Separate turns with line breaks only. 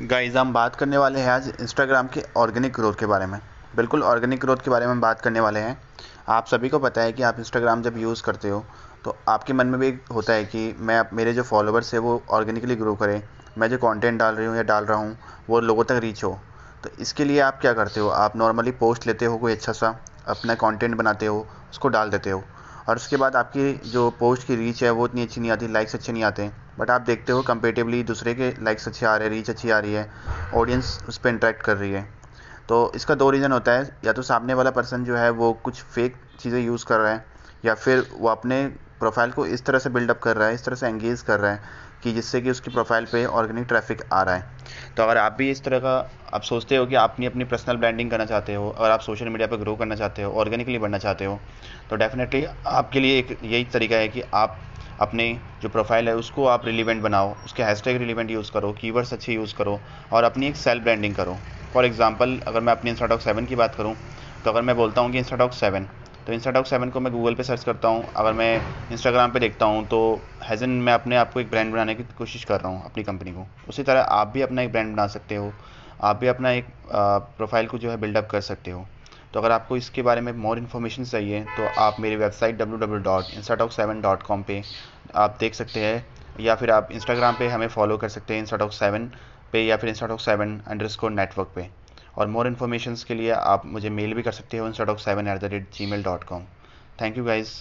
Guys हम बात करने वाले हैं आज इंस्टाग्राम के ऑर्गेनिक ग्रोथ के बारे में। बिल्कुल ऑर्गेनिक ग्रोथ के बारे में बात करने वाले हैं। आप सभी को पता है कि आप इंस्टाग्राम जब यूज़ करते हो तो आपके मन में भी होता है कि मैं मेरे जो फॉलोअर्स है वो ऑर्गेनिकली ग्रो करें। मैं जो कंटेंट डाल रही हूँ या डाल रहा हूँ, वो लोगों तक रीच हो। तो इसके लिए आप क्या करते हो? आप नॉर्मली पोस्ट लेते हो कोई अच्छा सा, अपना कंटेंट बनाते हो, उसको डाल देते हो। और उसके बाद आपकी जो पोस्ट की रीच है, वो इतनी अच्छी नहीं आती लाइक्स अच्छे नहीं आते। बट आप देखते हो कंपेटिवली दूसरे के लाइक्स अच्छे आ रहे हैं रीच अच्छी आ रही है ऑडियंस उस पर इंट्रैक्ट कर रही है। तो इसका दो रीज़न होता है, या तो सामने वाला पर्सन जो है, वो कुछ फेक चीज़ें यूज़ कर रहा है, या फिर वो अपने प्रोफ़ाइल को इस तरह से बिल्डअप कर रहा है, इस तरह से एंगेज कर रहा है कि जिससे कि उसकी प्रोफ़ाइल पे ऑर्गेनिक ट्रैफ़िक आ रहा है। तो अगर आप भी इस तरह का, आप सोचते हो कि आप अपनी अपनी पर्सनल ब्रांडिंग करना चाहते हो, अगर आप सोशल मीडिया पर ग्रो करना चाहते हो ऑर्गेनिकली बढ़ना चाहते हो तो डेफिनेटली आपके लिए एक यही तरीका है कि आप अपने जो प्रोफ़ाइल है उसको आप रिलीवेंट बनाओ, उसके हैशटैग रिलीवेंट यूज़ करो कीवर्ड्स अच्छे यूज़ करो और अपनी एक सेल्फ ब्रांडिंग करो। फॉर एग्जांपल अगर मैं अपनी इंस्टाटॉक सेवन की बात करूँ तो अगर मैं बोलता हूँ कि इंस्टाटॉक सेवन तो इंस्टाटॉक सेवन को मैं गूगल पे सर्च करता हूँ। अगर मैं इंस्टाग्राम पे देखता हूँ तो हैज़न मैं अपने आप को एक ब्रांड बनाने की कोशिश कर रहा हूँ अपनी कंपनी को। उसी तरह आप भी अपना एक ब्रांड बना सकते हो। आप भी अपना एक प्रोफ़ाइल को जो है बिल्डअप कर सकते हो। तो अगर आपको इसके बारे में मोर इन्फॉर्मेशन चाहिए तो आप मेरी website W W dot Instatalk seven dot com पर आप देख सकते हैं, या फिर आप इंस्टाग्राम पे हमें फॉलो कर सकते हैं इंस्टाटॉक सेवन पे, या फिर Instatalk seven under score network पे। और मोर इन्फॉर्मेशन के लिए आप मुझे मेल भी कर सकते हो Instatalk seven at the rate gmail dot com thank you guys